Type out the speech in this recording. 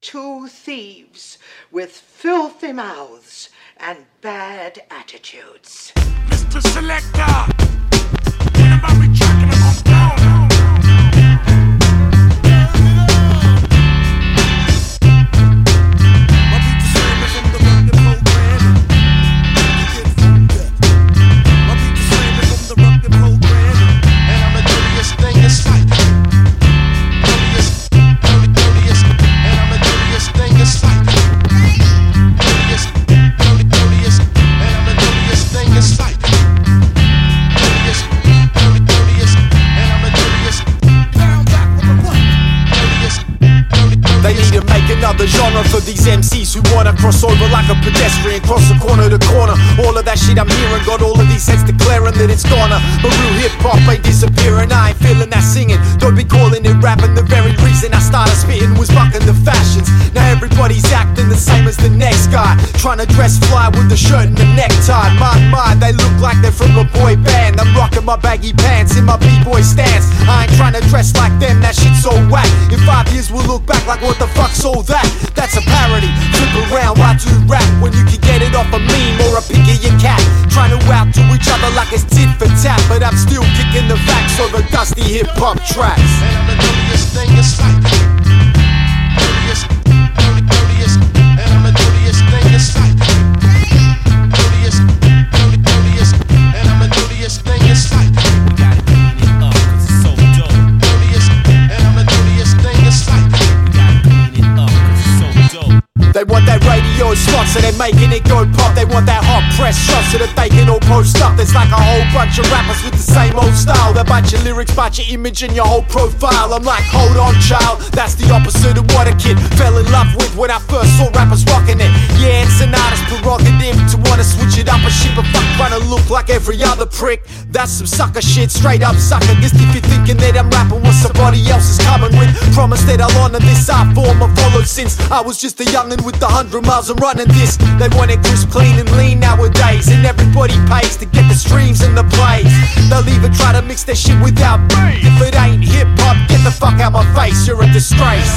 Two thieves with filthy mouths and bad attitudes. Mr. Selector, genre for these MCs who wanna cross over like a pedestrian, cross the corner to corner. All of that shit I'm hearing got all of these heads declaring that it's gonna. But real hip hop ain't disappearing. I ain't feeling that singing. Don't be calling it rapping. The very reason I started spitting was bucking the fashions. Now everybody's acting the same as the next guy, trying to dress fly with the shirt and the necktie. My my, they look like they're from a boy band. I'm rocking my baggy pants in my b-boy stance. I ain't trying to dress like them. That shit's so whack. We'll look back like what the fuck's all that? That's a parody. Flip around, why do rap when you can get it off a meme or a pic of your cat? Trying to out to each other like it's tit for tat, but I'm still kicking the facts over dusty hip hop tracks. And I'm the dirtiest thing in sight. They want that radio slot, so they're making it go pop. They want that hot press shot, so that they can all post up. There's like a whole bunch of rappers with the same old style. They bite your lyrics, bite your image, and your whole profile. I'm like, hold on, child. That's the opposite of what a kid fell in love with when I first saw rappers rocking it. Yeah, trying to look like every other prick. That's some sucker shit, straight up sucker. This if you're thinking that I'm rapping what somebody else is coming with. Promise that I'll honor this art form I've followed since I was just a youngin' with the hundred miles I'm running this. They want it crisp, clean, and lean nowadays, and everybody pays to get the streams and the plays. They'll even try to mix their shit without me. If it ain't hip hop, get the fuck out my face. You're a disgrace.